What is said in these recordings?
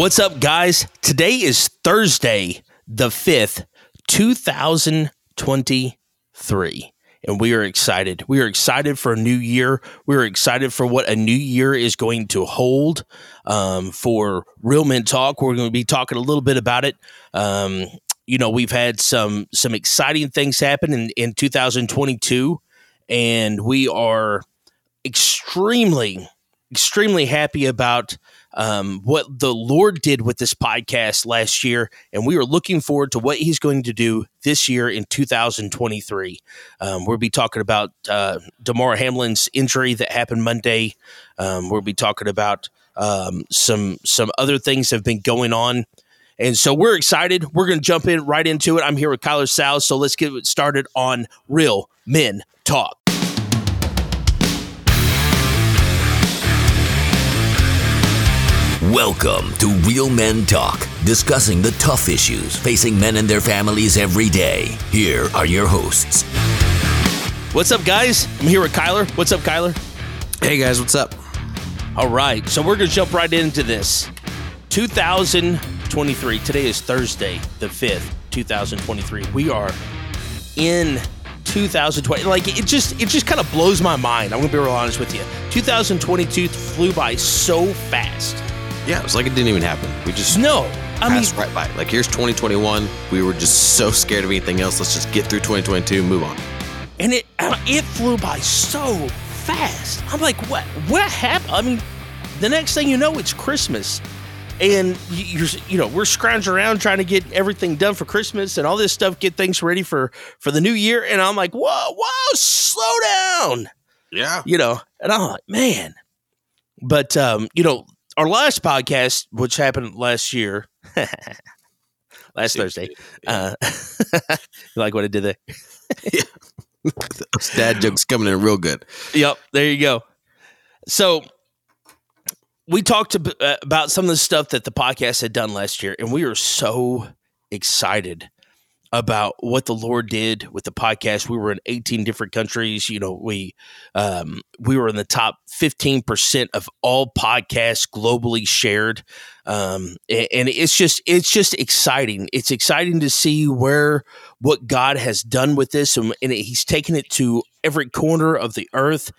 What's up, guys? Today is Thursday, the 5th, 2023. And we are excited. We are excited for a new year. We are excited for what a new year is going to hold um, for Real Men Talk. We're going to be talking a little bit about it. Um, you know, we've had some some exciting things happen in, in 2022, and we are extremely, extremely happy about um, what the Lord did with this podcast last year, and we are looking forward to what He's going to do this year in 2023. Um, we'll be talking about uh, Damar Hamlin's injury that happened Monday. Um, we'll be talking about um, some some other things that have been going on. And so we're excited. We're going to jump in right into it. I'm here with Kyler Sowell. So let's get started on Real Men Talk. Welcome to Real Men Talk, discussing the tough issues facing men and their families every day. Here are your hosts. What's up, guys? I'm here with Kyler. What's up, Kyler? Hey guys, what's up? All right. So we're going to jump right into this. 2023. Today is Thursday, the 5th, 2023. We are in 2020. Like it just it just kind of blows my mind. I'm going to be real honest with you. 2022 flew by so fast. Yeah, it was like it didn't even happen. We just No. I mean, passed right by. it. Like here's 2021. We were just so scared of anything else. Let's just get through 2022, move on. and it it flew by so fast. I'm like, what what happened? I mean, the next thing you know, it's Christmas, and you're you know we're scrounging around trying to get everything done for Christmas and all this stuff, get things ready for for the new year, and I'm like, whoa, whoa, slow down, Yeah. you know, and I'm like, man, but um, you know, our last podcast, which happened last year. Last Thursday, uh, you like what I did there? Those dad jokes coming in real good. Yep, there you go. So we talked uh, about some of the stuff that the podcast had done last year, and we were so excited about what the Lord did with the podcast. We were in 18 different countries. You know, we um, we were in the top 15 percent of all podcasts globally shared, um, and it's just it's just exciting. It's exciting to see where what God has done with this, and, and He's taken it to every corner of the earth,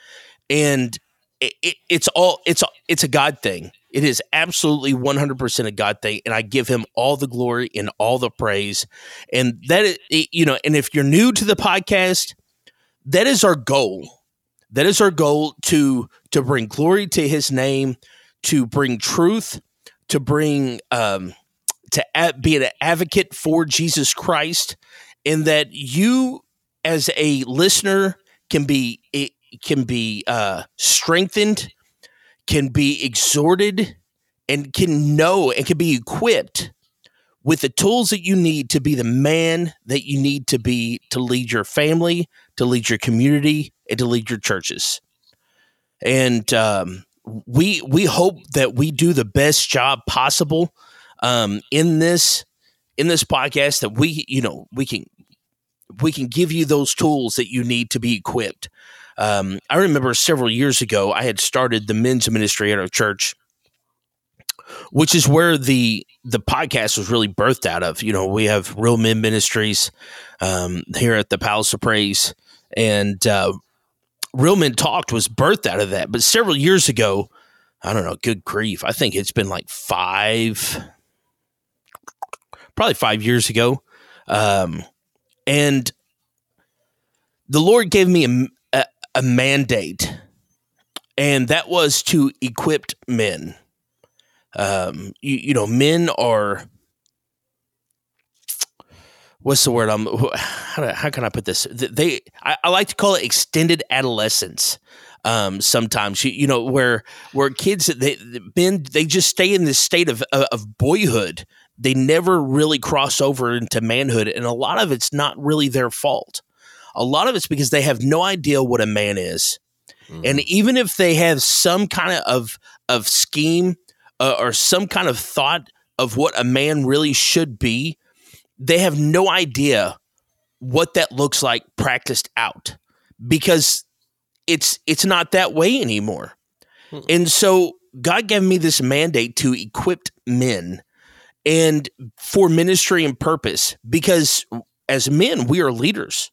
and it, it, it's all it's it's a God thing. It is absolutely 100% a God thing, and I give Him all the glory and all the praise. And that you know, and if you're new to the podcast, that is our goal. That is our goal to to bring glory to His name, to bring truth, to bring um, to be an advocate for Jesus Christ, and that you as a listener can be it can be uh, strengthened, can be exhorted, and can know and can be equipped with the tools that you need to be the man that you need to be to lead your family, to lead your community, and to lead your churches. And um, we we hope that we do the best job possible um, in this in this podcast that we you know we can we can give you those tools that you need to be equipped. Um, I remember several years ago, I had started the men's ministry at our church, which is where the the podcast was really birthed out of. You know, we have Real Men Ministries um, here at the Palace of Praise, and uh, Real Men Talked was birthed out of that. But several years ago, I don't know, good grief, I think it's been like five, probably five years ago, um, and the Lord gave me a, a, mandate, and that was to equip men. Um, you, you know, men are what's the word? I'm how, how can I put this? They I, I like to call it extended adolescence. Um, sometimes you, you know where where kids they the men they just stay in this state of of of boyhood. They never really cross over into manhood, and a lot of it's not really their fault. A lot of it's because they have no idea what a man is. And even if they have some kind of of scheme uh, or some kind of thought of what a man really should be, they have no idea what that looks like practiced out because it's it's not that way anymore. Hmm. And so God gave me this mandate to equip men and for ministry and purpose because as men we are leaders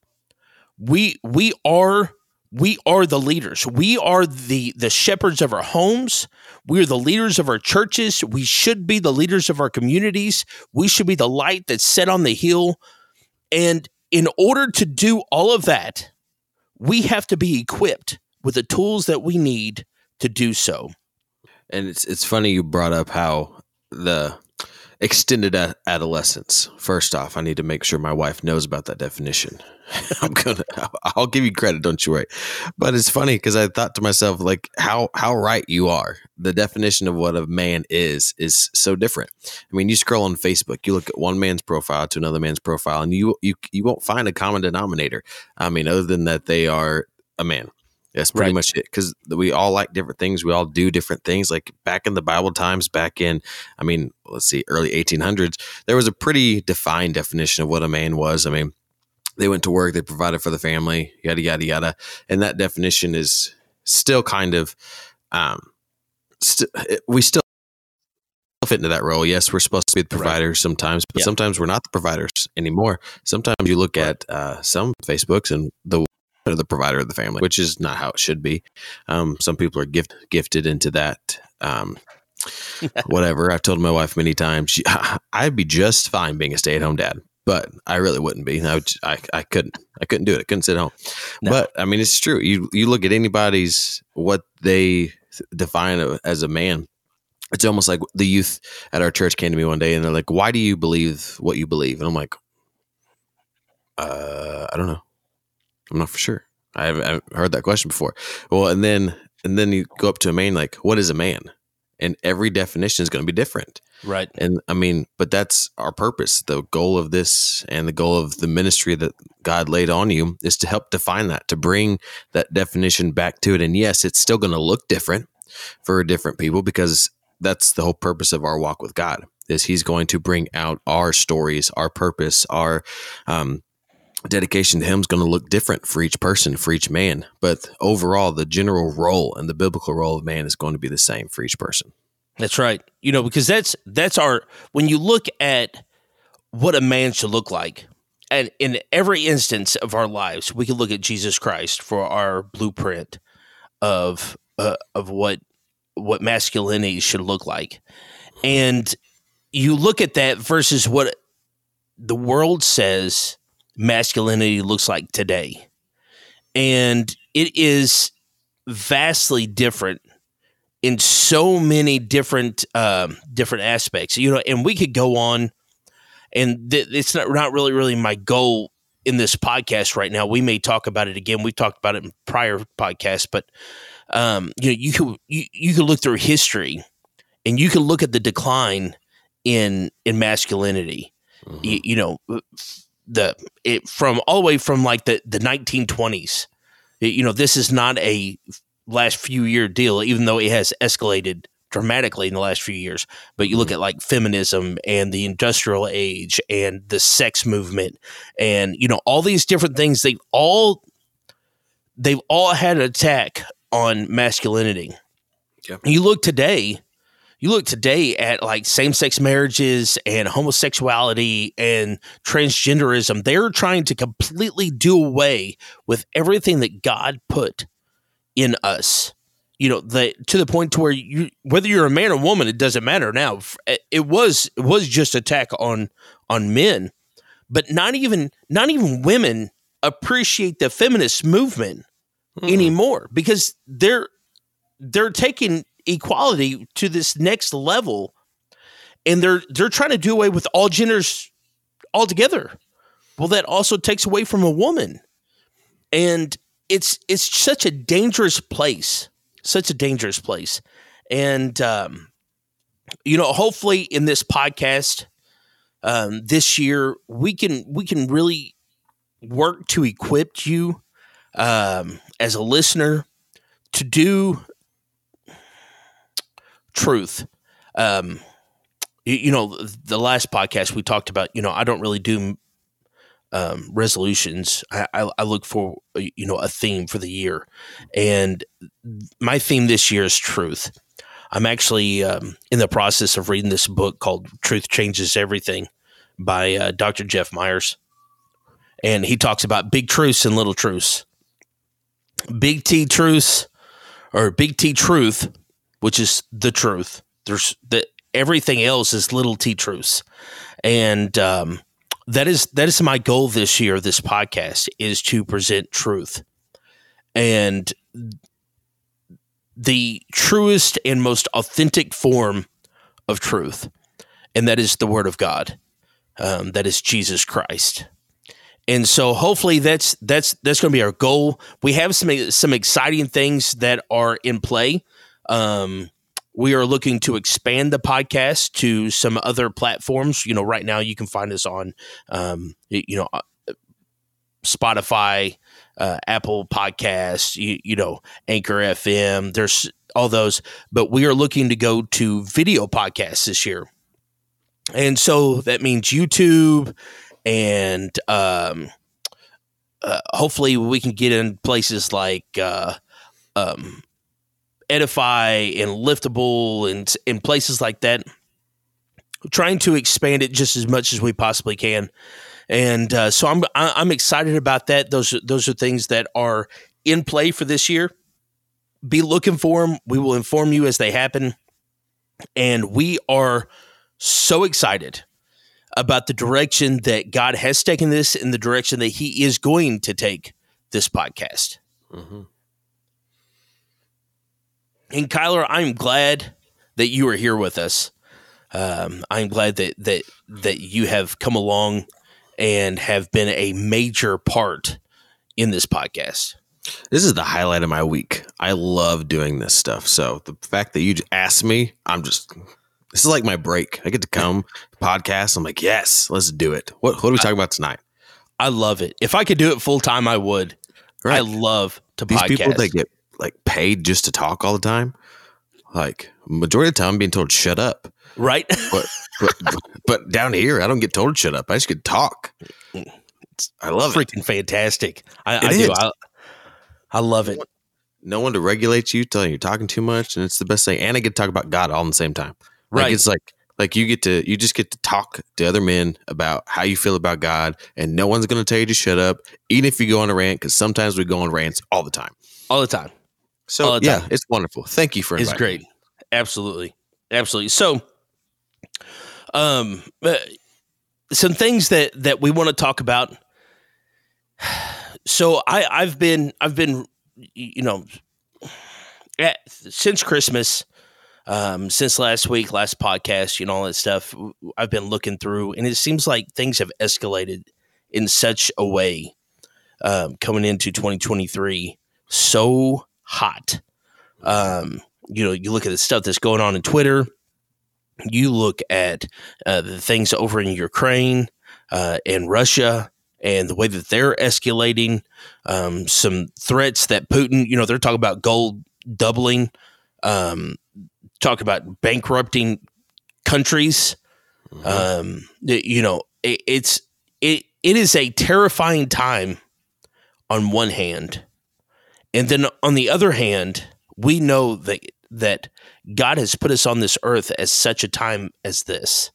we we are we are the leaders. We are the the shepherds of our homes. We are the leaders of our churches. We should be the leaders of our communities. We should be the light that's set on the hill. And in order to do all of that we have to be equipped with the tools that we need to do so. And it's it's funny you brought up how the extended adolescence. First off, I need to make sure my wife knows about that definition. I'm gonna I'll give you credit, don't you worry. But it's funny because I thought to myself, like how how right you are. The definition of what a man is is so different. I mean, you scroll on Facebook, you look at one man's profile to another man's profile, and you you you won't find a common denominator. I mean, other than that they are a man. That's pretty Right. much it. Because we all like different things. We all do different things. Like back in the Bible times, back in, I mean, let's see, early 1800s, there was a pretty defined definition of what a man was. I mean, they went to work, they provided for the family, yada, yada, yada. And that definition is still kind of, um, st- we still fit into that role. Yes, we're supposed to be the Right. providers sometimes, but Yeah. sometimes we're not the providers anymore. Sometimes you look Right. at uh, some Facebooks and the are the provider of the family, which is not how it should be. Um, some people are gift, gifted into that. Um, whatever. I've told my wife many times, she, I'd be just fine being a stay at home dad, but I really wouldn't be. I, would, I, I couldn't. I couldn't do it. I couldn't sit home. No. But I mean, it's true. You you look at anybody's what they define a- as a man. It's almost like the youth at our church came to me one day and they're like, "Why do you believe what you believe?" And I'm like, "Uh, I don't know. I'm not for sure. I haven't, I haven't heard that question before." Well, and then and then you go up to a man like, "What is a man?" And every definition is going to be different. right And I mean, but that's our purpose. The goal of this and the goal of the ministry that God laid on you is to help define that, to bring that definition back to it. And yes, it's still going to look different for different people because that's the whole purpose of our walk with God is he's going to bring out our stories, our purpose, our um, dedication to him is going to look different for each person, for each man. But overall, the general role and the biblical role of man is going to be the same for each person. That's right. You know, because that's that's our when you look at what a man should look like, and in every instance of our lives, we can look at Jesus Christ for our blueprint of uh, of what what masculinity should look like, and you look at that versus what the world says masculinity looks like today, and it is vastly different in so many different um, different aspects. You know, and we could go on, and th- it's not not really really my goal in this podcast right now. We may talk about it again. We've talked about it in prior podcasts, but um, you know, you could you, you could look through history, and you can look at the decline in in masculinity. You, you know, the it from all the way from like the the 1920s. You know, this is not a last few year deal, even though it has escalated dramatically in the last few years. But you look mm-hmm. at like feminism and the industrial age and the sex movement and you know all these different things. They've all they've all had an attack on masculinity. You look today, you look today at like same sex marriages and homosexuality and transgenderism. They're trying to completely do away with everything that God put in us. You know, the to the point to where you whether you're a man or woman, it doesn't matter now. It was it was just attack on on men, but not even not even women appreciate the feminist movement hmm. anymore because they're they're taking equality to this next level. And they're they're trying to do away with all genders altogether. Well that also takes away from a woman. And it's it's such a dangerous place such a dangerous place. And um you know hopefully in this podcast um this year we can we can really work to equip you um as a listener to do truth um you, you know the last podcast we talked about you know i don't really do um, resolutions I, I, I look for uh, you know a theme for the year and my theme this year is truth I'm actually um, in the process of reading this book called Truth Changes Everything by uh, Dr. Jeff Myers. And he talks about big truths and little truths. Big T truths or big T truth, which is the truth. There's that everything else is little T truths. And um, that is that is my goal this year, this podcast, is to present truth. And the truest and most authentic form of truth, and that is the Word of God. Um, that is Jesus Christ. And so, hopefully, that's that's that's going to be our goal. We have some some exciting things that are in play. Um, we are looking to expand the podcast to some other platforms. You know, right now you can find us on, um, you know, uh, Spotify, uh, Apple Podcasts, you, you know, Anchor FM. There's all those, but we are looking to go to video podcasts this year. And so that means YouTube and um, uh, hopefully we can get in places like uh, um, Edify and Liftable and in places like that. Trying to expand it just as much as we possibly can and uh, so I'm I'm excited about that. Those those are things that are in play for this year. Be looking for them. We will inform you as they happen, and we are so excited about the direction that God has taken this and the direction that He is going to take this podcast. Mm-hmm. And Kyler, I'm glad that you are here with us. Um, I'm glad that that that you have come along and have been a major part in this podcast. This is the highlight of my week. I love doing this stuff. So the fact that you just asked me, I'm just this is like my break. I get to come podcast. I'm like, yes, let's do it. What what are we talking about tonight? I love it. If I could do it full time, I would. Right. I love to These podcast. people that get like paid just to talk all the time. Like majority of the time, I'm being told shut up. Right. But but, but down here, I don't get told shut up. I just get to talk. I love Freaking it. Freaking fantastic. I, I do. I, I love it. No one to regulate you, telling you talking too much, and it's the best thing. And I get to talk about God all in the same time. Like, right. It's like like you get to you just get to talk to other men about how you feel about God, and no one's going to tell you to shut up, even if you go on a rant. Because sometimes we go on rants all the time, all the time. So yeah, it's wonderful. Thank you for. It's great. Me. Absolutely, absolutely. So um, some things that that we want to talk about. So I I've been I've been you know at, since Christmas. Um, since last week, last podcast, you know, all that stuff, I've been looking through, and it seems like things have escalated in such a way um, coming into 2023 so hot. Um, you know, you look at the stuff that's going on in Twitter, you look at uh, the things over in Ukraine uh, and Russia and the way that they're escalating, um, some threats that Putin, you know, they're talking about gold doubling, um, talk about bankrupting countries. Mm-hmm. Um, you know, it, it's it it is a terrifying time on one hand, and then on the other hand, we know that that God has put us on this earth as such a time as this.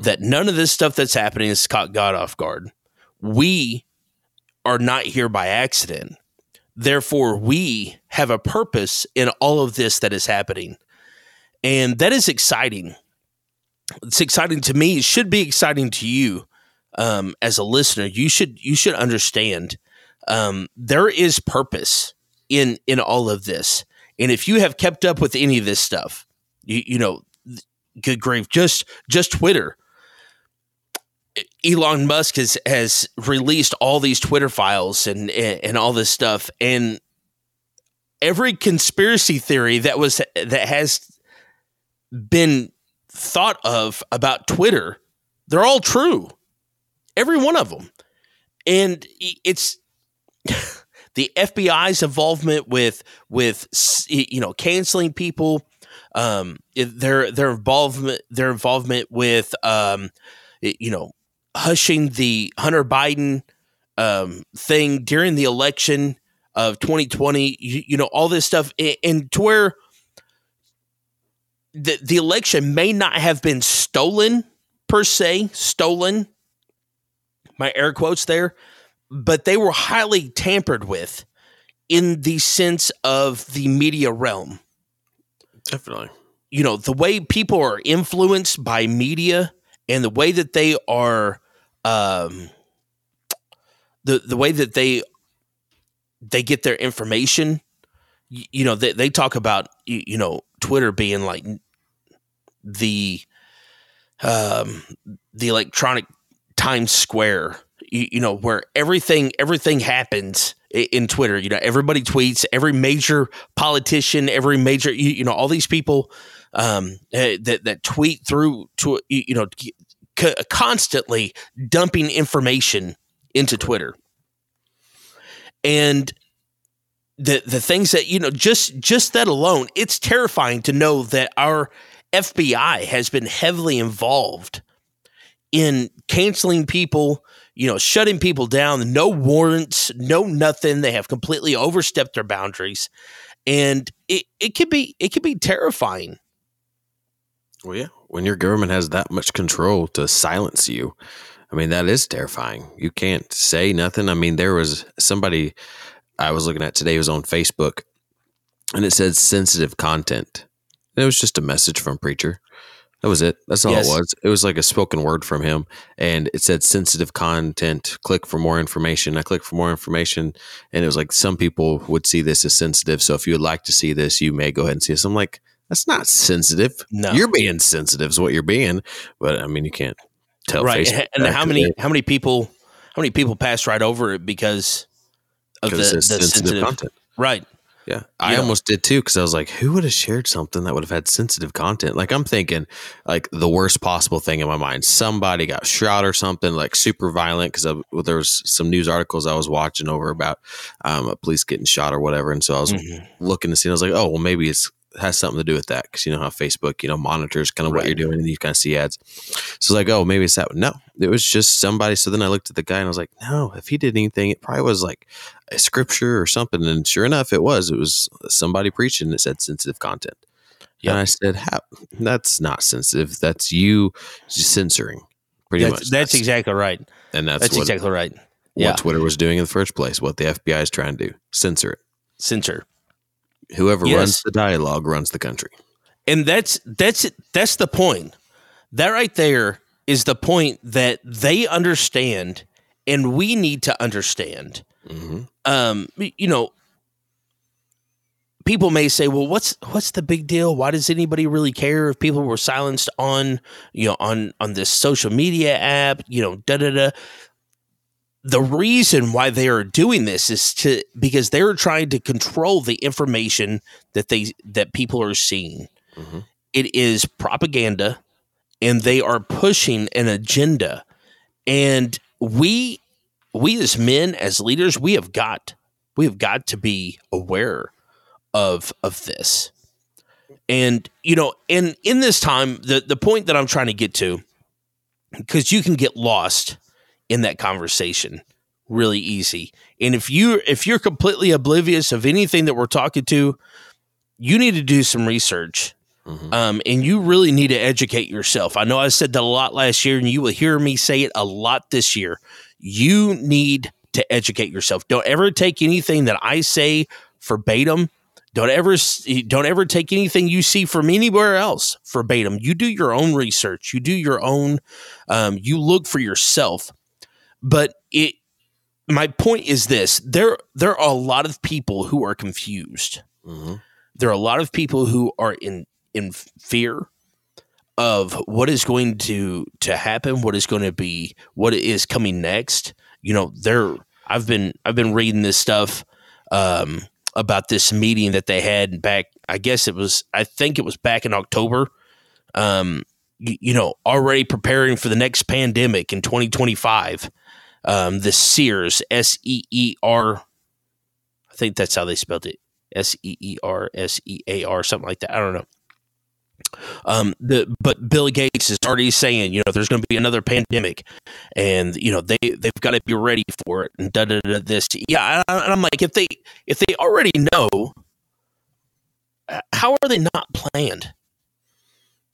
That none of this stuff that's happening has caught God off guard. We are not here by accident. Therefore, we have a purpose in all of this that is happening. And that is exciting. It's exciting to me. It should be exciting to you um, as a listener. You should you should understand um, there is purpose in in all of this. And if you have kept up with any of this stuff, you, you know, good grief, just just Twitter. Elon Musk has has released all these Twitter files and, and and all this stuff, and every conspiracy theory that was that has been thought of about Twitter, they're all true, every one of them, and it's. the FBI's involvement with with you know canceling people, um, their their involvement their involvement with um, you know hushing the Hunter Biden um, thing during the election of 2020. You, you know all this stuff, and, and to where the the election may not have been stolen per se, stolen. My air quotes there, but they were highly tampered with in the sense of the media realm. Definitely. You know, the way people are influenced by media and the way that they are um the the way that they they get their information you, you know they, they talk about you, you know twitter being like the um the electronic times square you, you know where everything everything happens in twitter you know everybody tweets every major politician every major you, you know all these people um eh, that that tweet through to you know constantly dumping information into twitter. And the the things that you know just just that alone it's terrifying to know that our FBI has been heavily involved in canceling people you know shutting people down no warrants no nothing they have completely overstepped their boundaries and it, it could be it could be terrifying Well, yeah. When your government has that much control to silence you, I mean, that is terrifying. You can't say nothing. I mean, there was somebody I was looking at today was on Facebook and it said sensitive content. It was just a message from preacher. That was it. That's all Yes. it was. It was like a spoken word from him. And it said sensitive content. Click for more information. I clicked for more information. And it was like some people would see this as sensitive. So if you would like to see this, you may go ahead and see this. I'm like, that's not sensitive. No. You're being sensitive is what you're being. But I mean, you can't tell right Facebook and how many how many people how many people passed right over it because of the, the it says sensitive, content. right Yeah. I almost did too because I was like, who would have shared something that would have had sensitive content? Like, I'm thinking, like, the worst possible thing in my mind. Somebody got shot or something, like, super violent. Because well, there was some news articles I was watching over about um, a police getting shot or whatever. And so I was Mhm. looking to see, and I was like, oh, well, maybe it's has something to do with that because you know how Facebook, you know, monitors kind of what you're doing and you kind of see ads. So it's like, oh, maybe it's that. One. No, it was just somebody. So then I looked at the guy and I was like, no, if he did anything, it probably was like a scripture or something. And sure enough, it was. It was somebody preaching that said sensitive content. Yeah. And I said, how? That's not sensitive. That's you censoring. Pretty that's, much. that's exactly right and that's, that's, what, exactly right what Twitter was doing in the first place. What the FBI is trying to do, censor it. censor Whoever Yes. runs the dialogue runs the country. and that's that's that's the point that right there is the point that they understand and we need to understand. Hmm um you know people may say well what's what's the big deal? Why does anybody really care if people were silenced on you know on on this social media app you know da da da? The reason why they are doing this is to because they're trying to control the information that they that people are seeing. Hmm it is propaganda and they are pushing an agenda. And we we as men as leaders we have got we have got to be aware of of this. And you know in in this time the the point that i'm trying to get to because you can get lost in that conversation really easy. And if you if you're completely oblivious of anything that we're talking to you need to do some research hmm um, and you really need to educate yourself. I know I said that a lot last year, and you will hear me say it a lot this year. You need to educate yourself. Don't ever take anything that I say verbatim. Don't ever don't ever take anything you see from anywhere else verbatim. You do your own research. You do your own. Um, you look for yourself. But it. My point is this: there there are a lot of people who are confused hmm there are a lot of people who are in in fear of what is going to to happen what is going to be what is coming next you know there i've been i've been reading this stuff um about this meeting that they had back i guess it was i think it was back in october um you, you know already preparing for the next pandemic in 2025 um the sears s-e-e-r i think that's how they spelled it S E E R S E A R, something like that. I don't know. Um, the but Bill Gates is already saying, you know, there's going to be another pandemic, and you know they they've got to be ready for it, and da da da. This, yeah, and I'm like, if they if they already know, uh, how are they not planned?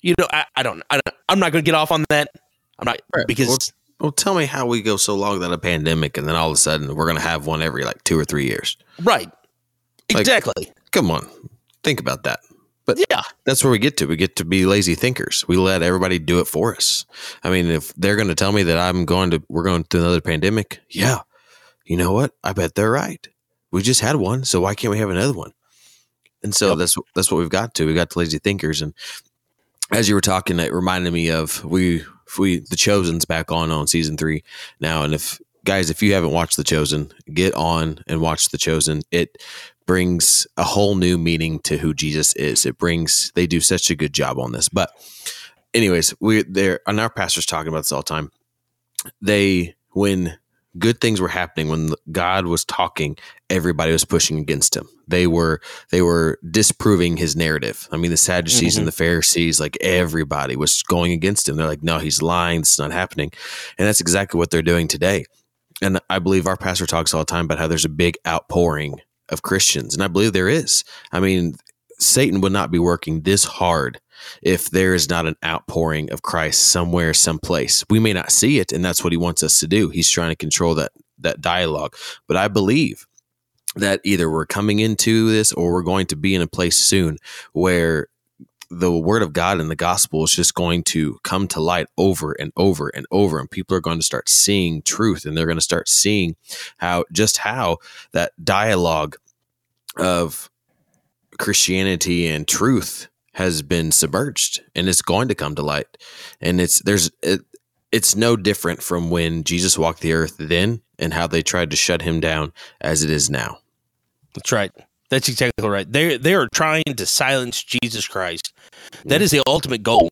You know, I, I don't, I don't, I'm not going to get off on that. I'm not Right. because Well, Well, tell me how we go so long without a pandemic, and then all of a sudden we're going to have one every like two or three years. right, Like- exactly. Come on, think about that. But Yeah, that's where we get to. We get to be lazy thinkers. We let everybody do it for us. I mean, if they're going to tell me that I'm going to, we're going through another pandemic. Yeah, you know what? I bet they're right. We just had one, so why can't we have another one? And so Yep. that's that's what we've got to. We got to lazy thinkers. And as you were talking, it reminded me of we if we the Chosen's back on on season three now. And if guys, if you haven't watched the Chosen, get on and watch the Chosen. It brings a whole new meaning to who Jesus is. It brings they do such a good job on this. But anyways, we there and our pastors talking about this all the time. They when good things were happening, when God was talking, everybody was pushing against him. They were they were disproving his narrative. I mean, the Sadducees and mm-hmm. the Pharisees, like everybody was going against him. They're like, no, he's lying. It's not happening. And that's exactly what they're doing today. And I believe our pastor talks all the time about how there's a big outpouring of Christians. And I believe there is. I mean, Satan would not be working this hard if there is not an outpouring of Christ somewhere, someplace. We may not see it, and that's what he wants us to do. He's trying to control that that dialogue. But I believe that either we're coming into this or we're going to be in a place soon where the word of God and the gospel is just going to come to light over and over and over and people are going to start seeing truth and they're going to start seeing how just how that dialogue of Christianity and truth has been submerged and it's going to come to light and it's there's it, it's no different from when Jesus walked the earth then and how they tried to shut him down as it is now. that's right. That's exactly right. They they are trying to silence Jesus Christ. That is the ultimate goal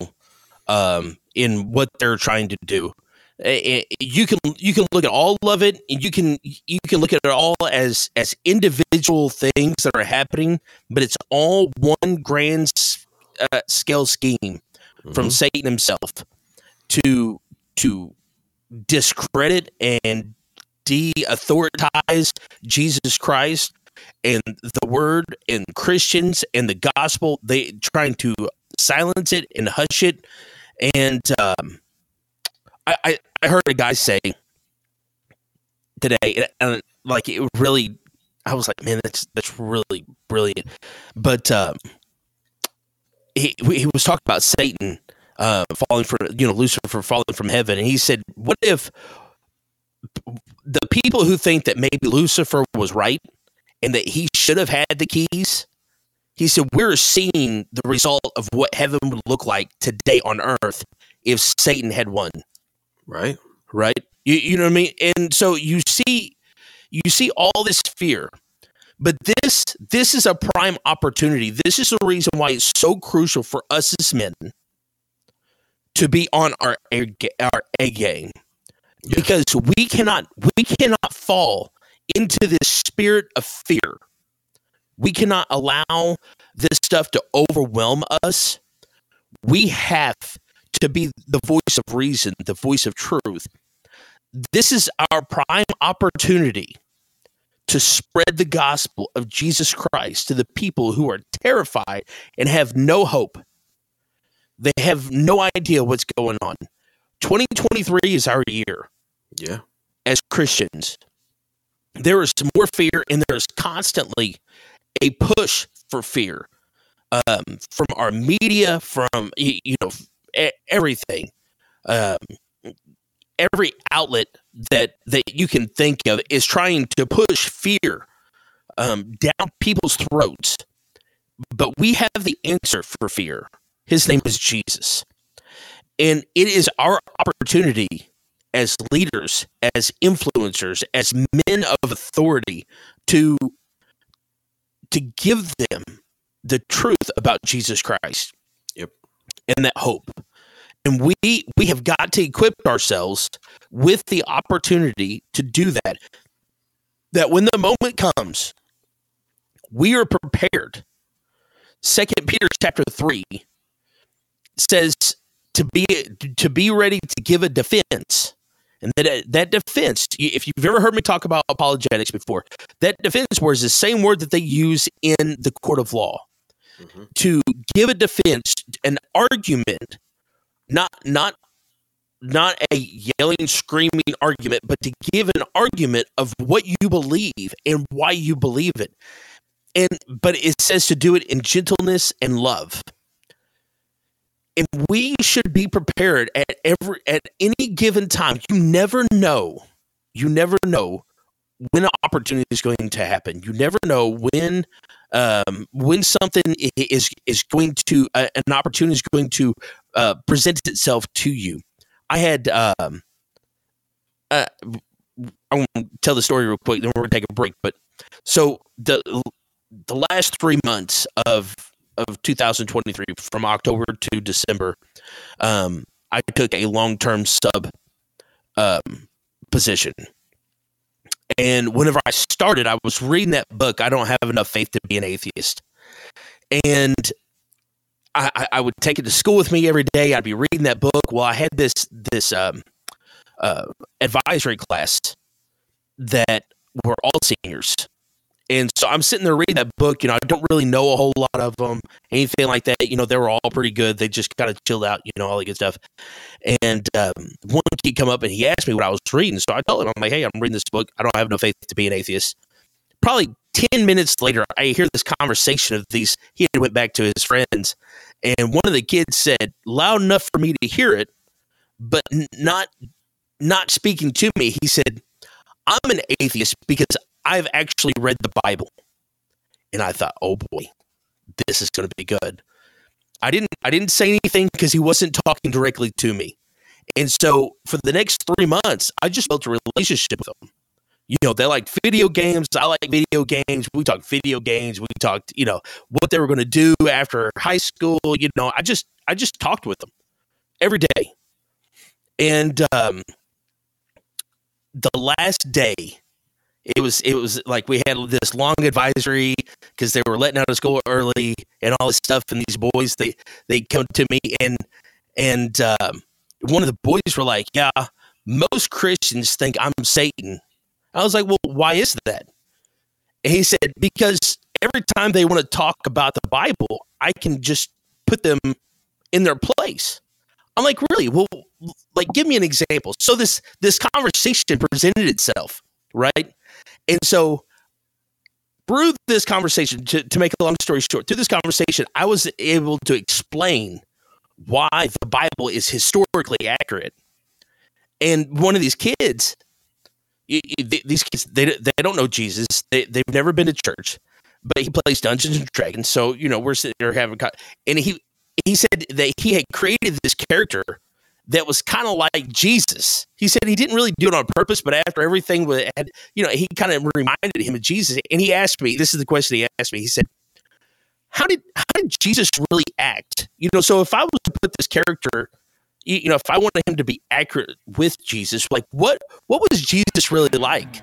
um, in what they're trying to do. You can you can look at all of it, and you can you can look at it all as as individual things that are happening, but it's all one grand uh, scale scheme from Mhm. Satan himself to to discredit and de-authoritize Jesus Christ and the word and Christians and the gospel. They trying to silence it and hush it. And um, I, I I heard a guy say today, and, like it really, I was like, man, that's that's really brilliant. But um, he he was talking about Satan uh, falling from you know Lucifer falling from heaven, and he said, what if the people who think that maybe Lucifer was right and that he should have had the keys? He said, we're seeing the result of what heaven would look like today on earth if Satan had won Right? right? You, you know what I mean? And so you see, you see all this fear, but this this is a prime opportunity. This is the reason why it's so crucial for us as men to be on our A our A game, Yeah. because we cannot we cannot fall into this spirit of fear. We cannot allow this stuff to overwhelm us. We have to be the voice of reason, the voice of truth. This is our prime opportunity to spread the gospel of Jesus Christ to the people who are terrified and have no hope. They have no idea what's going on. 2023 is our year Yeah. as Christians. There is more fear, and there is constantly a push for fear um, from our media, from you know everything, um, every outlet that that you can think of is trying to push fear um, down people's throats. But we have the answer for fear. His name is Jesus, and it is our opportunity as leaders, as influencers, as men of authority to to give them the truth about Jesus Christ. Yep. And that hope. And we we have got to equip ourselves with the opportunity to do that. That when the moment comes, we are prepared. Second Peter chapter 3 says to be to be ready to give a defense. And that that defense, if you've ever heard me talk about apologetics before, that defense word is the same word that they use in the court of law. mm-hmm. to give a defense, an argument, not not not a yelling, screaming argument, but to give an argument of what you believe and why you believe it. And but it says to do it in gentleness and love. And we should be prepared at every at any given time. You never know. You never know when an opportunity is going to happen. You never know when um, when something is is going to uh, an opportunity is going to uh, present itself to you. I had um, uh, I want to tell the story real quick, then we're gonna take a break. But so the the last three months of of 2023, from October to December, um, I took a long term sub um, position. And whenever I started, I was reading that book. I don't have enough faith to be an atheist, and I, I, would take it to school with me every day. I'd be reading that book. Well, I had this this um, uh, advisory class that were all seniors, and so I'm sitting there reading that book. You know, I don't really know a whole lot of them, anything like that. You know, they were all pretty good. They just kind of chilled out. You know, all that good stuff. And um, one kid come up and he asked me what I was reading, so I told him, I'm like, hey, I'm reading this book. I don't have no faith to be an atheist. Probably 10 minutes later, I hear this conversation of these. He went back to his friends, and one of the kids said, loud enough for me to hear it, but not not speaking to me. He said, I'm an atheist because I've actually read the Bible. And I thought, oh boy, this is going to be good. I didn't I didn't say anything because he wasn't talking directly to me. And so for the next three months, I just built a relationship with them you know, they like video games. I like video games. We talked video games. We talked, you know, what they were going to do after high school. You know, I just, I just talked with them every day. And um, the last day, it was, it was like we had this long advisory because they were letting out of school early and all this stuff. And these boys, they, they come to me and, and um, one of the boys were like, yeah, most Christians think I'm Satan I was like, well, why is that? And he said, because every time they want to talk about the Bible, I can just put them in their place. I'm like, really? Well, like, give me an example. So this this conversation presented itself, right? And so through this conversation, to, to make a long story short, through this conversation, I was able to explain why the Bible is historically accurate. And one of these kids these kids they they don't know Jesus. They they've never been to church, but he plays Dungeons and Dragons. So you know we're sitting there having and he he said that he had created this character that was kind of like Jesus. He said he didn't really do it on purpose, but after everything had, you know, he kind of reminded him of Jesus. And he asked me, this is the question he asked me. He said, "How did how did Jesus really act? You know, so if I was to put this character you know, if I wanted him to be accurate with Jesus, like what what was Jesus really like?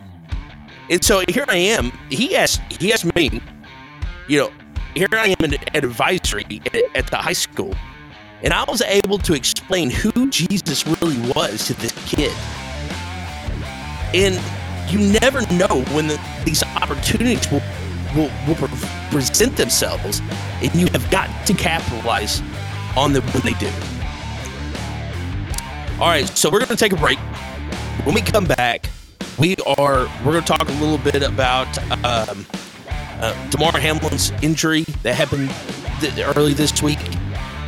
And so here I am. He asked he asked me, you know, here I am an advisory at, at the high school, and I was able to explain who Jesus really was to this kid. And you never know when the, these opportunities will will, will present themselves, and you have got to capitalize on them when they do. All right, so we're going to take a break. When we come back, we are we're going to talk a little bit about um, uh, Damar Hamlin's injury that happened th- early this week,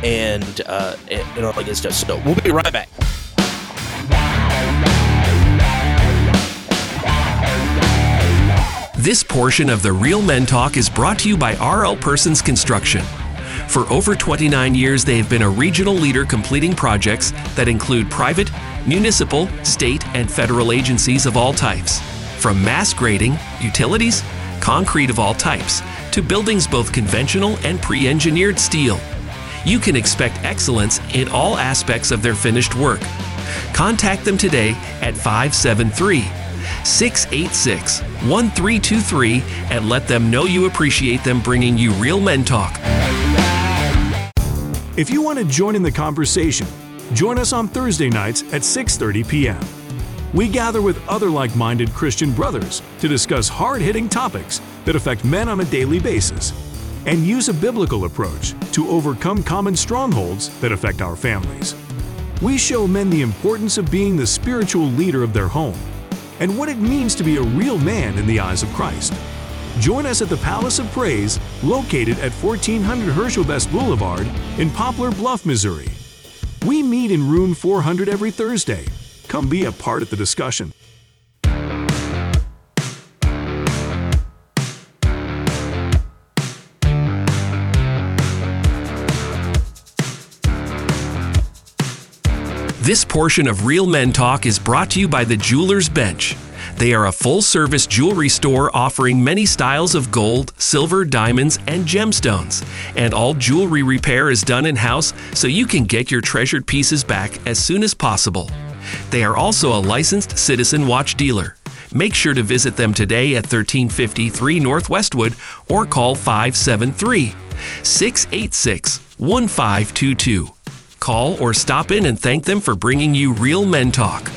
and uh, and all that good stuff. So we'll be right back. This portion of the Real Men Talk is brought to you by RL Persons Construction. For over 29 years, they have been a regional leader completing projects that include private, municipal, state, and federal agencies of all types. From mass grading, utilities, concrete of all types, to buildings both conventional and pre engineered steel. You can expect excellence in all aspects of their finished work. Contact them today at 573 686 1323 and let them know you appreciate them bringing you Real Men Talk. If you want to join in the conversation, join us on Thursday nights at 6:30 p.m. We gather with other like-minded Christian brothers to discuss hard-hitting topics that affect men on a daily basis. And use a biblical approach to overcome common strongholds that affect our families. We show men the importance of being the spiritual leader of their home and what it means to be a real man in the eyes of Christ. Join us at the Palace of Praise, located at 1400 Herschel Best Boulevard in Poplar Bluff, Missouri. We meet in room 400 every Thursday. Come be a part of the discussion. This portion of Real Men Talk is brought to you by the Jeweler's Bench. They are a full service jewelry store offering many styles of gold, silver, diamonds, and gemstones. And all jewelry repair is done in house so you can get your treasured pieces back as soon as possible. They are also a licensed Citizen Watch dealer. Make sure to visit them today at 1353 Northwestwood or call 573 686 1522. Call or stop in and thank them for bringing you Real Men Talk.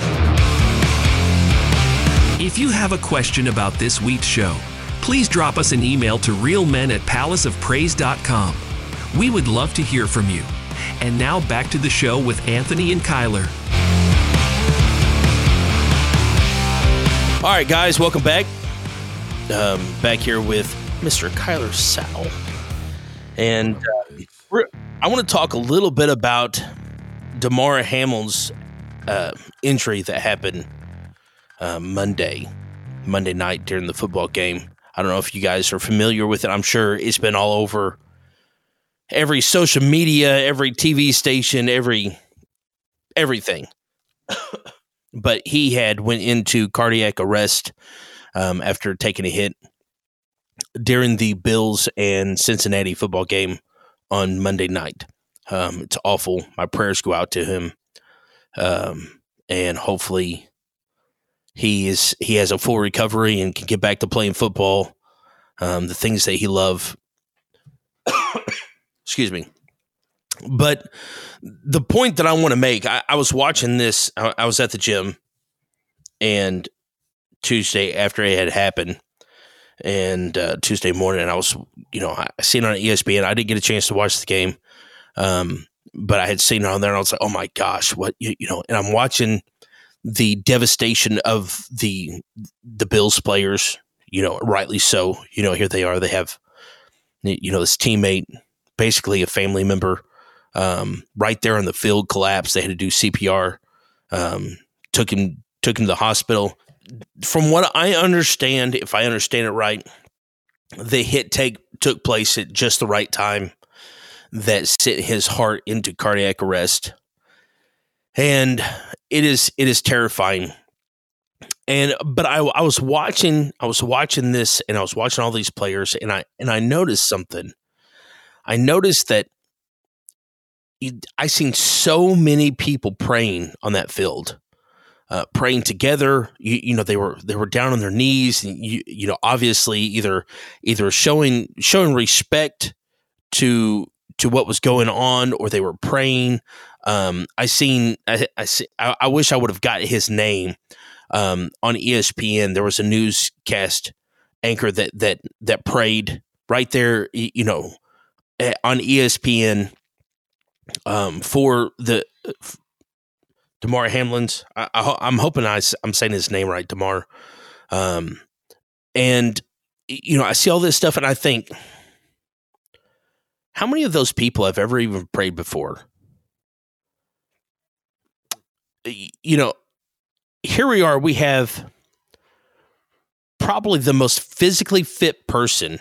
If you have a question about this week's show, please drop us an email to realmen at palaceofpraise.com. We would love to hear from you. And now back to the show with Anthony and Kyler. All right, guys, welcome back. Um, back here with Mr. Kyler Sowell. And uh, I want to talk a little bit about Damar Hamlin's uh, injury that happened uh, Monday, Monday night during the football game. I don't know if you guys are familiar with it. I'm sure it's been all over every social media, every TV station, every everything. but he had went into cardiac arrest um, after taking a hit during the Bills and Cincinnati football game on Monday night. Um, it's awful. My prayers go out to him, um, and hopefully he is he has a full recovery and can get back to playing football. Um, the things that he loved. Excuse me. But the point that I want to make, I, I was watching this. I, I was at the gym, and Tuesday after it had happened, and uh, Tuesday morning, and I was, you know, I seen it on ESPN. I didn't get a chance to watch the game, um, but I had seen it on there, and I was like, oh my gosh, what you, you know? And I'm watching the devastation of the the Bills players. You know, rightly so. You know, here they are. They have, you know, this teammate, basically a family member, um, right there on the field collapsed. They had to do CPR. Um, took him took him to the hospital from what I understand, if I understand it right, the hit take took place at just the right time that sent his heart into cardiac arrest. And it is it is terrifying. And but I, I was watching I was watching this and I was watching all these players and I and I noticed something. I noticed that I seen so many people praying on that field uh, praying together. You, you, know, they were they were down on their knees. And you, you know, obviously either either showing showing respect to to what was going on, or they were praying. Um, I seen I I, see, I, I wish I would have got his name um, on ESPN. There was a newscast anchor that that that prayed right there. You know, eh, on ESPN um, for the Damar Hamlin's. I, am hoping I, am saying his name right, Damar. Um, and you know, I see all this stuff, and I think, how many of those people have ever even prayed before? You know, here we are. We have probably the most physically fit person,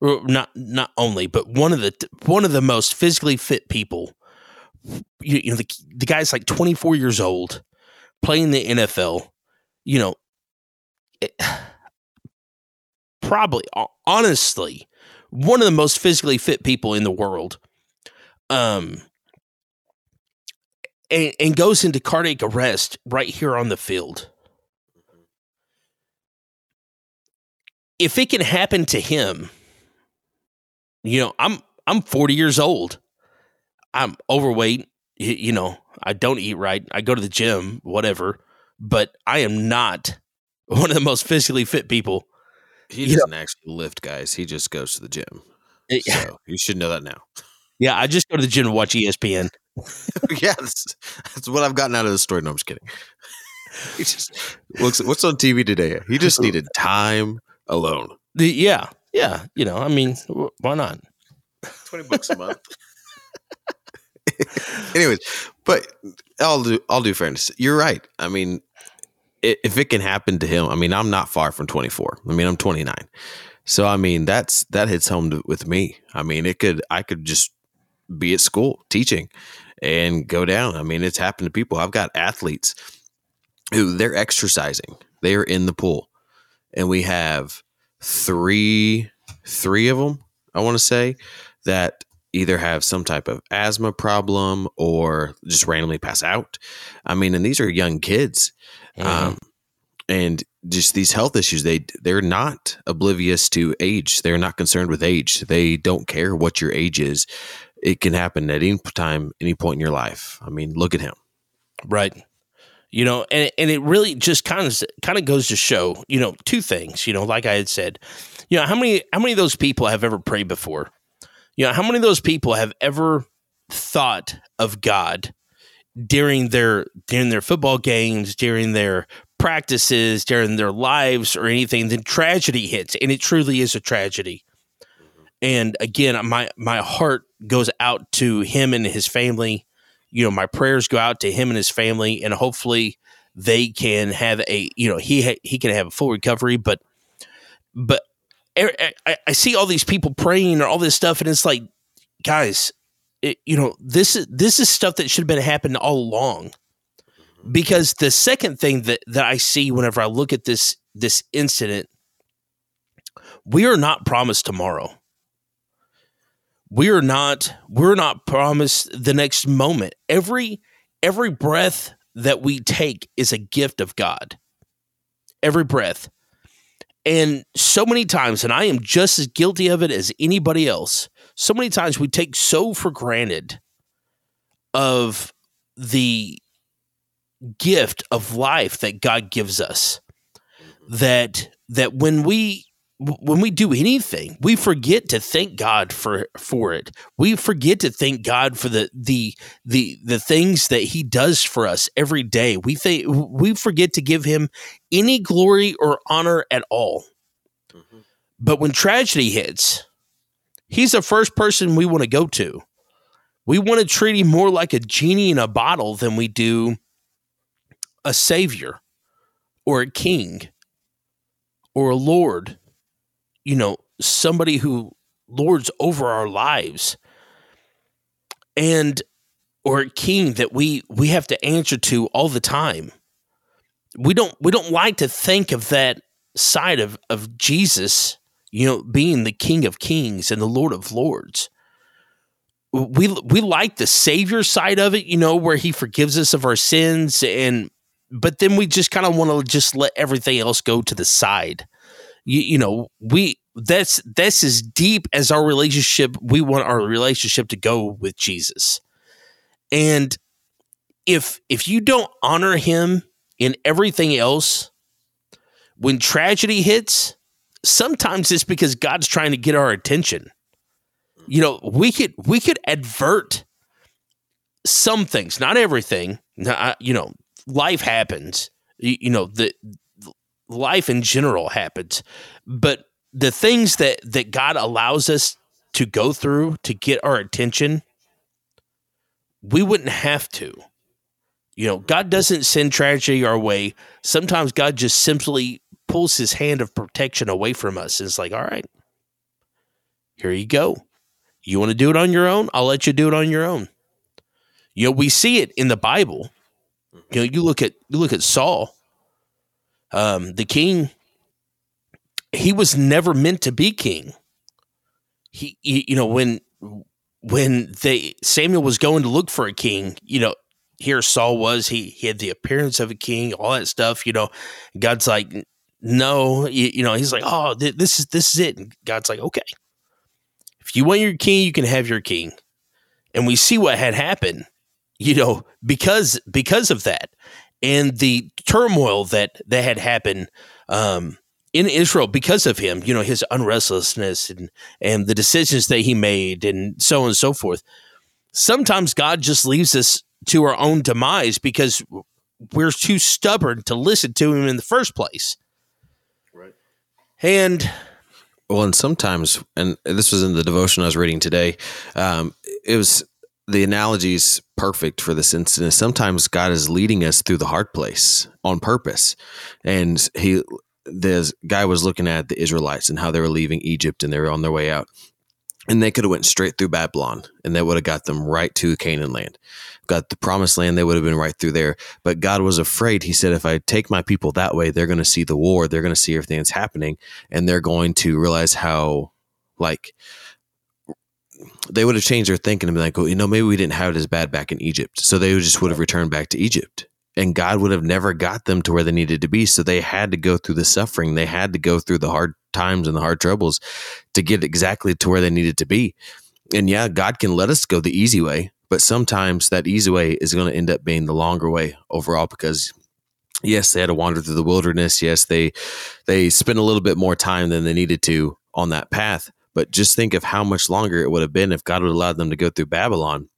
not not only, but one of the one of the most physically fit people you, you know the the guy's like 24 years old playing the NFL you know it, probably honestly one of the most physically fit people in the world um and, and goes into cardiac arrest right here on the field. If it can happen to him you know i'm i'm 40 years old I'm overweight. You know, I don't eat right. I go to the gym, whatever, but I am not one of the most physically fit people. He doesn't actually lift, guys. He just goes to the gym. Eh, it- So you should know that now. yeah, I just go to the gym and watch ESPN. yeah, that's, that's what I've gotten out of the story. No, I'm just kidding. He just looks. What's on TV today? He just needed time alone. The, yeah, yeah. You know, I mean, why not? Twenty bucks a month. Anyways, but I'll do. I'll do fairness. You're right. I mean, if it can happen to him, I mean, I'm not far from 24. I mean, I'm 29. So I mean, that's that hits home to, with me. I mean, it could. I could just be at school teaching and go down. I mean, it's happened to people. I've got athletes who they're exercising. They are in the pool, and we have three three of them. I want to say that either have some type of asthma problem or just randomly pass out. I mean, and these are young kids, um, and just these health issues. They they're not oblivious to age. They're not concerned with age. They don't care what your age is. It can happen at any time, any point in your life. I mean, look at him. Right. You know, and and it really just kind of kind of goes to show, you know, two things. You know, like I had said, you know, how many how many of those people have ever prayed before? You know, how many of those people have ever thought of God during their during their football games, during their practices, during their lives, or anything? Then tragedy hits, and it truly is a tragedy. And again, my my heart goes out to him and his family you know my prayers go out to him and his family and hopefully they can have a you know he ha- he can have a full recovery but but I, I, I see all these people praying or all this stuff and it's like guys it, you know this is this is stuff that should have been happening all along. Because the second thing that that I see whenever I look at this this incident we are not promised tomorrow. We are not we're not promised the next moment. Every every breath that we take is a gift of god. Every breath and so many times and i am just as guilty of it as anybody else so many times we take so for granted of the gift of life that god gives us that that when we when we do anything, we forget to thank God for for it. We forget to thank God for the the the the things that He does for us every day. We think we forget to give Him any glory or honor at all. Mm-hmm. But when tragedy hits, He's the first person we want to go to. We want to treat Him more like a genie in a bottle than we do a savior or a king or a lord you know, somebody who lords over our lives and or a king that we we have to answer to all the time. We don't we don't like to think of that side of of Jesus, you know, being the king of kings and the lord of lords. We we like the savior side of it, you know, where he forgives us of our sins and but then we just kind of want to just let everything else go to the side you, you know we that's that's as deep as our relationship we want our relationship to go with jesus. And if if you don't honor him in everything else when tragedy hits sometimes it's because god's trying to get our attention. You know we could we could advert some things not everything not, you know life happens you, you know the life in general happens. But the things that that god allows us to go through to get our attention we wouldn't have to. You know god doesn't send tragedy our way. Sometimes god just simply pulls his hand of protection away from us and it's like all right here you go. You want to do it on your own? I'll let you do it on your own. You know we see it in the bible. You know you look at you look at saul um, the king he was never meant to be king. He, he you know when when they samuel was going to look for a king you know here saul was he he had the appearance of a king all that stuff you know. God's like no you, you know he's like oh th- this is this is it. And god's like okay. If you want your king you can have your king. And we see what had happened you know because because of that and the turmoil that that had happened um in Israel because of him, you know, his unrestlessness and and the decisions that he made and so on and so forth. Sometimes God just leaves us to our own demise because we're too stubborn to listen to him in the first place. Right. And Well, and sometimes, and this was in the devotion I was reading today. Um, it was the analogy is perfect for this incident. Sometimes God is leading us through the hard place on purpose, and he, this guy was looking at the Israelites and how they were leaving Egypt and they were on their way out, and they could have went straight through Babylon, and that would have got them right to Canaan land, got the promised land. They would have been right through there. But God was afraid. He said, if I take my people that way, they're going to see the war. They're going to see everything that's happening, and they're going to realize how, like they would have changed their thinking and be like, well, you know, maybe we didn't have it as bad back in Egypt. So they just would have returned back to Egypt. And God would have never got them to where they needed to be. So they had to go through the suffering. They had to go through the hard times and the hard troubles to get exactly to where they needed to be. And yeah, God can let us go the easy way, but sometimes that easy way is going to end up being the longer way overall because yes, they had to wander through the wilderness. Yes, they they spent a little bit more time than they needed to on that path. But just think of how much longer it would have been if God would have allowed them to go through Babylon.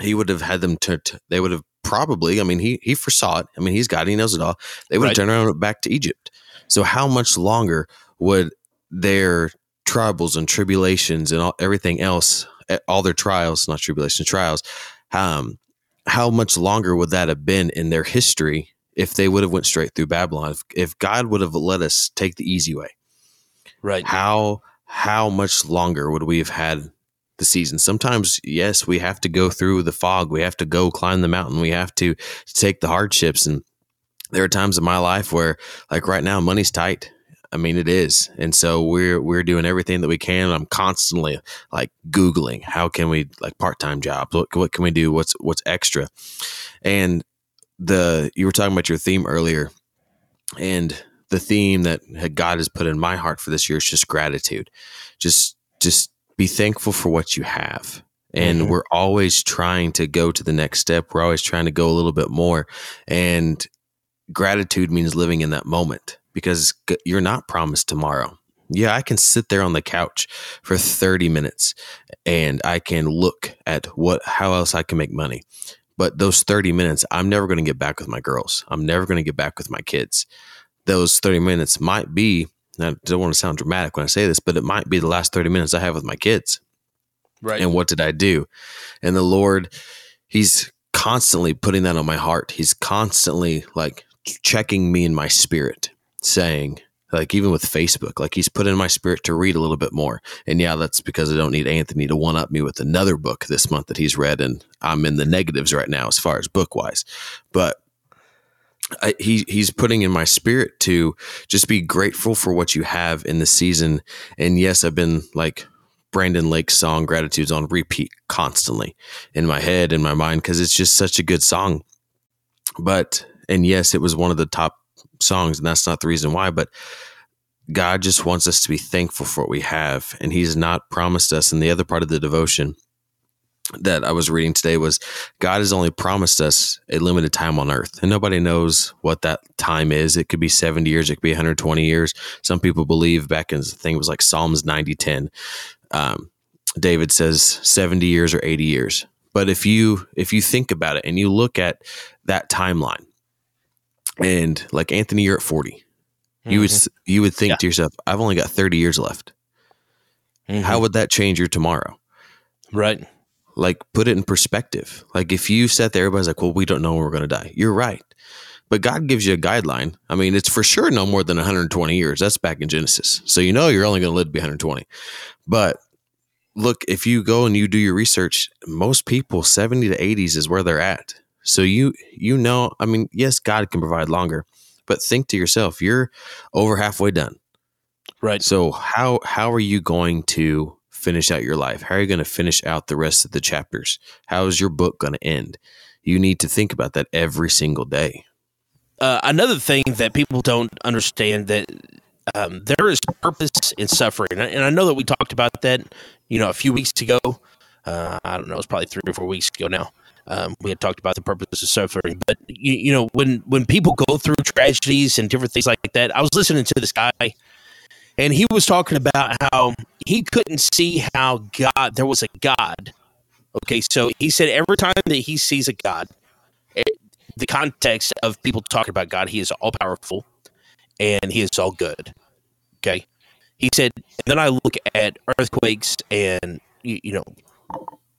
He would have had them to, they would have probably, I mean, he he foresaw it. I mean, he's God, he knows it all. They would Right. have turned around back to Egypt. So how much longer would their troubles and tribulations and all, everything else, all their trials, not tribulations, trials, um, how much longer would that have been in their history if they would have went straight through Babylon? If, if God would have let us take the easy way, right. how how much longer would we have had the season? Sometimes, yes, we have to go through the fog. We have to go climb the mountain. We have to take the hardships. And there are times in my life where, like right now, money's tight. I mean, it is, and so we're we're doing everything that we can. I'm constantly like googling how can we like part time jobs. What what can we do? What's what's extra? And the you were talking about your theme earlier, and the theme that God has put in my heart for this year is just gratitude. Just just be thankful for what you have. And Mhm. we're always trying to go to the next step. We're always trying to go a little bit more. And gratitude means living in that moment because you're not promised tomorrow. Yeah, I can sit there on the couch for 30 minutes and I can look at what how else I can make money. But those 30 minutes, I'm never going to get back with my girls. I'm never going to get back with my kids. Those 30 minutes might be, I don't want to sound dramatic when I say this, but it might be the last 30 minutes I have with my kids. Right. And what did I do? And the Lord, He's constantly putting that on my heart. He's constantly like checking me in my spirit, saying, like even with Facebook, like he's put in my spirit to read a little bit more. And yeah, that's because I don't need Anthony to one up me with another book this month that he's read, and I'm in the negatives right now as far as book wise. But I, he he's putting in my spirit to just be grateful for what you have in the season. And yes, I've been like Brandon Lake's song "Gratitude's" on repeat constantly in my head, in my mind, because it's just such a good song. But and yes, it was one of the top songs, and that's not the reason why. But God just wants us to be thankful for what we have, and He's not promised us. And the other part of the devotion that I was reading today was God has only promised us a limited time on earth, and nobody knows what that time is. It could be 70 years, it could be 120 years. Some people believe back in, think it was like Psalms 90 10. Um, David says 70 years or 80 years. But if you if you think about it and you look at that timeline, and like Anthony, you're at 40, you would you would think Yeah. to yourself, I've only got 30 years left. Mhm. How would that change your tomorrow? right. Like put it in perspective. Like if you sat there, everybody's like, well, we don't know when we're going to die. You're right. But God gives you a guideline. I mean, it's for sure no more than 120 years. That's back in Genesis. So you know you're only going to live to be 120. But look, if you go and you do your research, most people 70 to 80s is where they're at. So you you know, I mean, yes, God can provide longer, but think to yourself, you're over halfway done. Right. So how how are you going to finish out your life? How are you going to finish out the rest of the chapters? How is your book going to end? You need to think about that every single day. uh, another thing that people don't understand that um, there is purpose in suffering, and I, know that we talked about that, you know, a few weeks ago. Uh, I don't know, it's probably three or four weeks ago now. Um, we had talked about the purpose of suffering, but you, you know, when when people go through tragedies and different things like that, I was listening to this guy, and he was talking about how he couldn't see how God there was a God. Okay, so he said every time that he sees a God, it, the context of people talking about God, he is all powerful and he is all good. Okay, he said. then I look at earthquakes and you, you know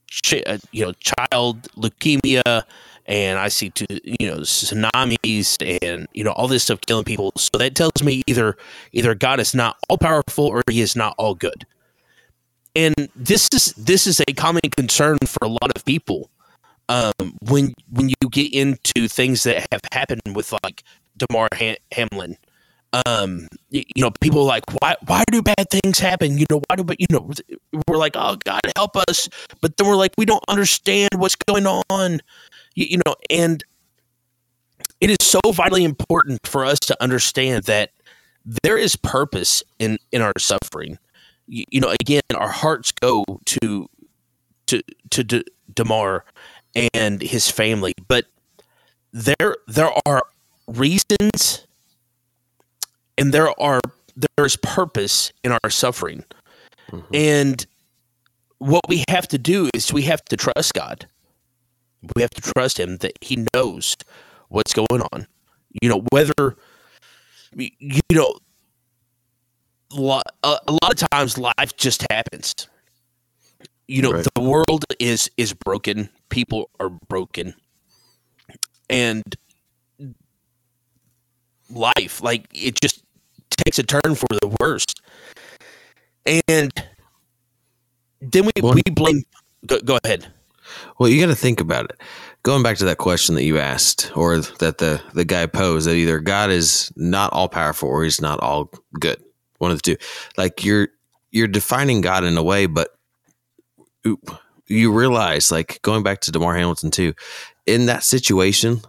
ch- uh, you know child leukemia and I see to you know tsunamis and you know all this stuff killing people. So that tells me either either God is not all powerful or He is not all good. And this is this is a common concern for a lot of people. Um, when when you get into things that have happened with like Damar Hamlin um you, you, know people like why why do bad things happen? You know why do but you know we're like oh god help us. But then we're like we don't understand what's going on. You, you know and it is so vitally important for us to understand that there is purpose in in our suffering you, you know again our hearts go to to to D- Damar and his family but there there are reasons and there are there's purpose in our suffering. Mm-hmm. and what we have to do is we have to trust god. We have to trust him that he knows what's going on. You know whether you know a lot of times life just happens you know right. the world is is broken people are broken and life like it just takes a turn for the worst. And then we, well, we blame. Go, go ahead. Well, you got to think about it. Going back to that question that you asked, or that the the guy posed, that either God is not all powerful or He's not all good. One of the two. Like you're you're defining God in a way, but you realize, like going back to Demar Hamilton too, in that situation,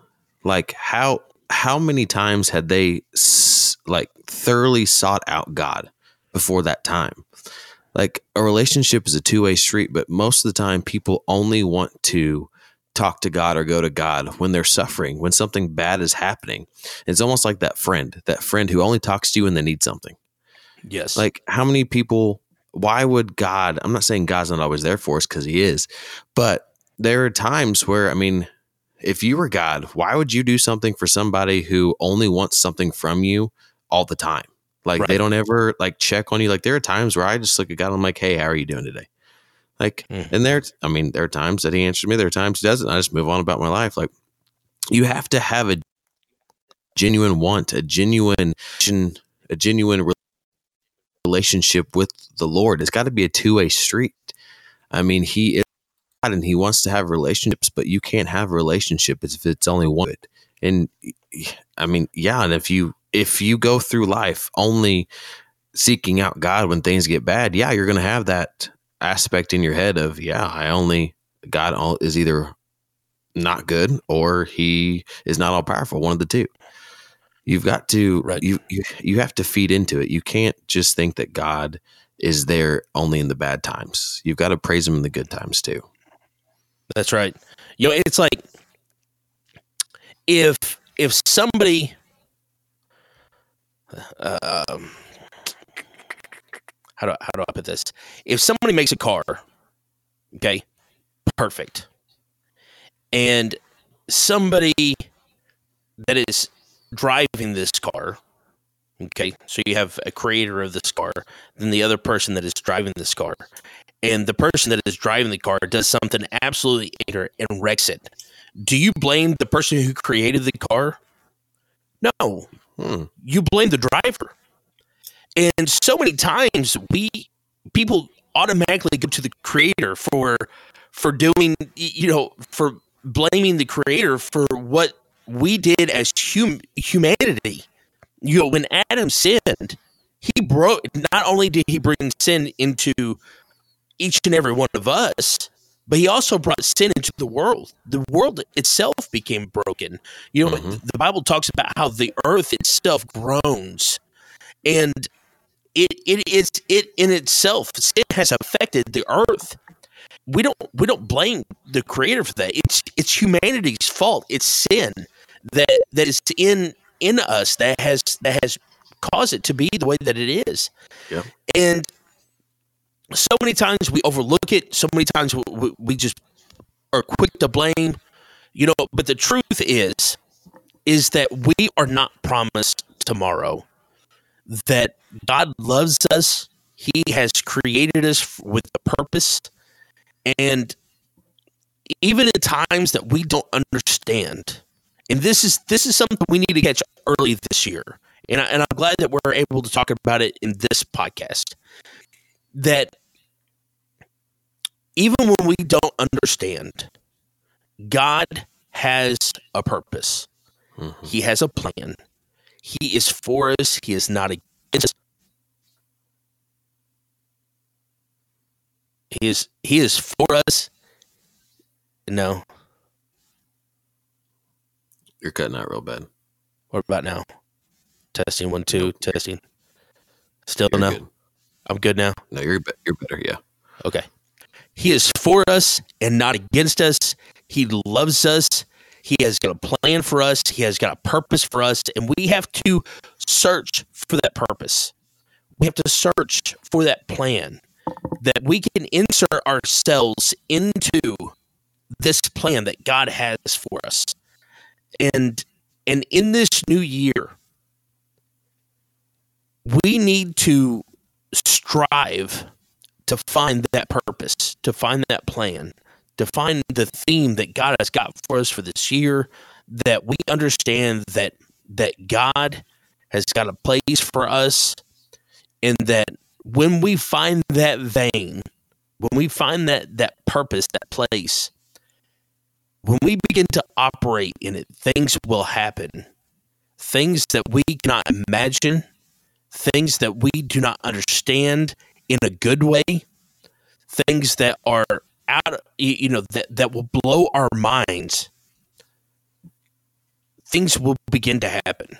like how how many times had they like thoroughly sought out God before that time? Like a relationship is a two way street, but most of the time people only want to talk to God or go to God when they're suffering, when something bad is happening. It's almost like that friend, that friend who only talks to you when they need something. Yes. Like how many people, why would God, I'm not saying God's not always there for us because he is, but there are times where, I mean, if you were God, why would you do something for somebody who only wants something from you all the time? Like right. they don't ever like check on you. Like there are times where I just look at God, I'm like, hey, how are you doing today? Like, mm. and there, I mean, there are times that he answers me. There are times he doesn't. I just move on about my life. Like, you have to have a genuine want, a genuine, a genuine relationship with the Lord. It's got to be a two way street. I mean, he is God and he wants to have relationships, but you can't have a relationship if it's only one. And I mean, yeah, and if you if you go through life only seeking out God when things get bad, yeah, you're going to have that aspect in your head of, yeah, I only God is either not good or he is not all powerful, one of the two. You've got to right. you, you you have to feed into it. You can't just think that God is there only in the bad times. You've got to praise him in the good times too. That's right. You know, it's like if if somebody um, how do how do I put this? If somebody makes a car, okay, perfect, and somebody that is driving this car, okay, so you have a creator of this car, then the other person that is driving this car, and the person that is driving the car does something absolutely ignorant and wrecks it, do you blame the person who created the car? No. Hmm. You blame the driver. And so many times we people automatically go to the creator for for doing you know for blaming the creator for what we did as hum- humanity. You know, when Adam sinned, he broke. Not only did he bring sin into each and every one of us, but he also brought sin into the world. The world itself became broken. You know, mm-hmm. the Bible talks about how the earth itself groans, and it it is it in itself sin has affected the earth. we don't we don't blame the creator for that. It's it's humanity's fault. It's sin that that is in in us that has that has caused it to be the way that it is. Yeah. And so many times we overlook it. So many times we, we, we just are quick to blame. You know, but the truth is, is that we are not promised tomorrow. That God loves us. He has created us with a purpose, and even in times that we don't understand, and this is this is something we need to catch early this year. And, I, and I'm glad that we're able to talk about it in this podcast. That even when we don't understand, God has a purpose. Mm-hmm. He has a plan. He is for us. He is not against us. He is he is for us. No. You're cutting out real bad. What about now? Testing one two testing. Still You're no. good. I'm good now. No, you're be- you're better. Yeah. Okay. He is for us and not against us. He loves us. He has got a plan for us. He has got a purpose for us. And we have to search for that purpose. We have to search for that plan that we can insert ourselves into this plan that God has for us. And and in this new year, we need to strive to find that purpose, to find that plan, to find the theme that God has got for us for this year, that we understand that that God has got a place for us and that when we find that vein, when we find that that purpose, that place, when we begin to operate in it, things will happen. Things that we cannot imagine, things that we do not understand in a good way, things that are out, you know, that, that will blow our minds. Things will begin to happen.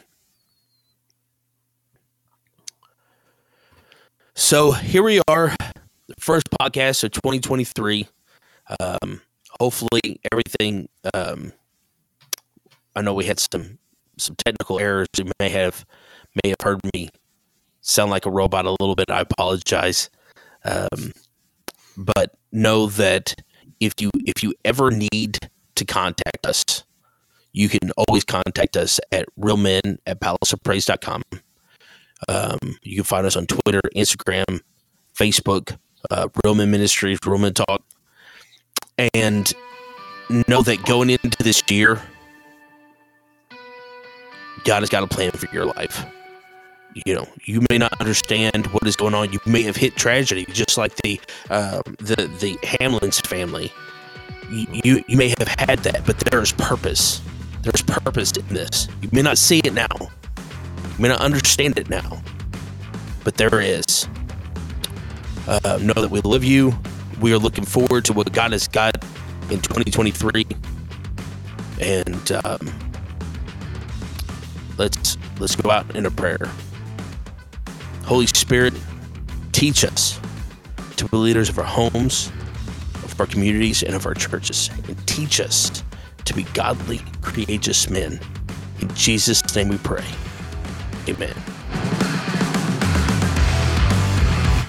So here we are, first podcast of 2023. Um, hopefully, everything. Um, I know we had some some technical errors. You may have may have heard me sound like a robot a little bit. I apologize, um, but know that if you if you ever need to contact us, you can always contact us at realmen at palaceofpraise.com. Um, you can find us on Twitter, Instagram, Facebook, uh, Ministries, Real Men Talk, and know that going into this year, God has got a plan for your life. You know, you may not understand what is going on. You may have hit tragedy, just like the um, the the Hamlin's family. You, you you may have had that, but there is purpose. There's purpose in this. You may not see it now. You may not understand it now, but there is. Uh, know that we love you. We are looking forward to what God has got in 2023, and um, let's let's go out in a prayer. Holy Spirit, teach us to be leaders of our homes, of our communities, and of our churches, and teach us to be godly, courageous men. In Jesus' name we pray. Amen.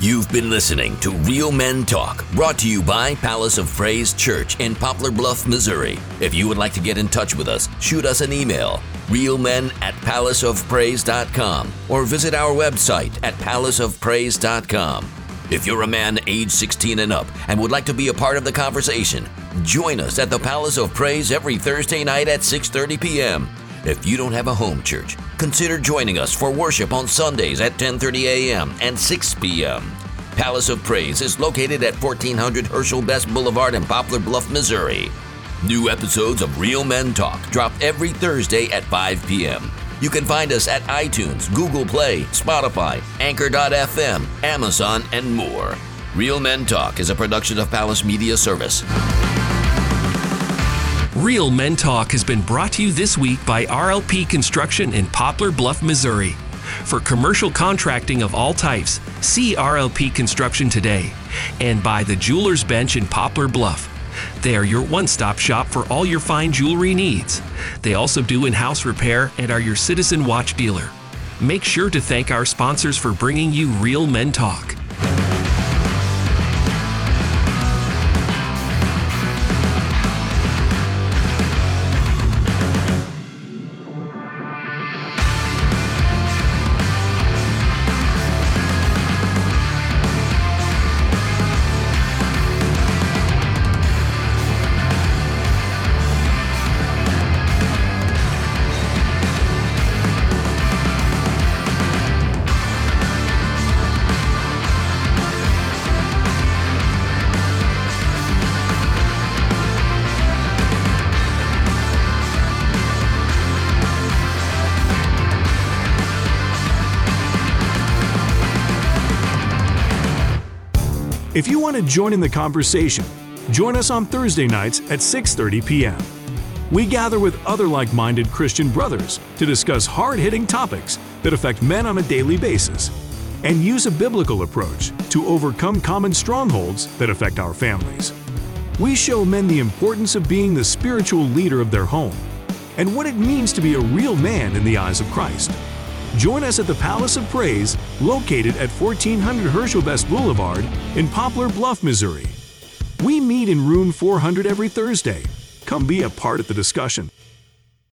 You've been listening to Real Men Talk, brought to you by Palace of Praise Church in Poplar Bluff, Missouri. If you would like to get in touch with us, shoot us an email, realmen at palaceofpraise.com, or visit our website at palaceofpraise.com. If you're a man age 16 and up and would like to be a part of the conversation, join us at the Palace of Praise every Thursday night at 6:30 p.m. If you don't have a home church, consider joining us for worship on Sundays at 10:30 a.m. and 6 p.m. Palace of Praise is located at 1400 Herschel Best Boulevard in Poplar Bluff, Missouri. New episodes of Real Men Talk drop every Thursday at 5 p.m. You can find us at iTunes, Google Play, Spotify, Anchor.fm, Amazon, and more. Real Men Talk is a production of Palace Media Service. Real Men Talk has been brought to you this week by RLP Construction in Poplar Bluff, Missouri. For commercial contracting of all types, see RLP Construction today and by the Jeweler's Bench in Poplar Bluff. They are your one stop shop for all your fine jewelry needs. They also do in house repair and are your citizen watch dealer. Make sure to thank our sponsors for bringing you Real Men Talk. To join in the conversation, join us on Thursday nights at 6:30 p.m. We gather with other like-minded Christian brothers to discuss hard-hitting topics that affect men on a daily basis and use a biblical approach to overcome common strongholds that affect our families. We show men the importance of being the spiritual leader of their home and what it means to be a real man in the eyes of Christ. Join us at the Palace of Praise, located at 1400 Herschel Best Boulevard in Poplar Bluff, Missouri. We meet in room 400 every Thursday. Come be a part of the discussion.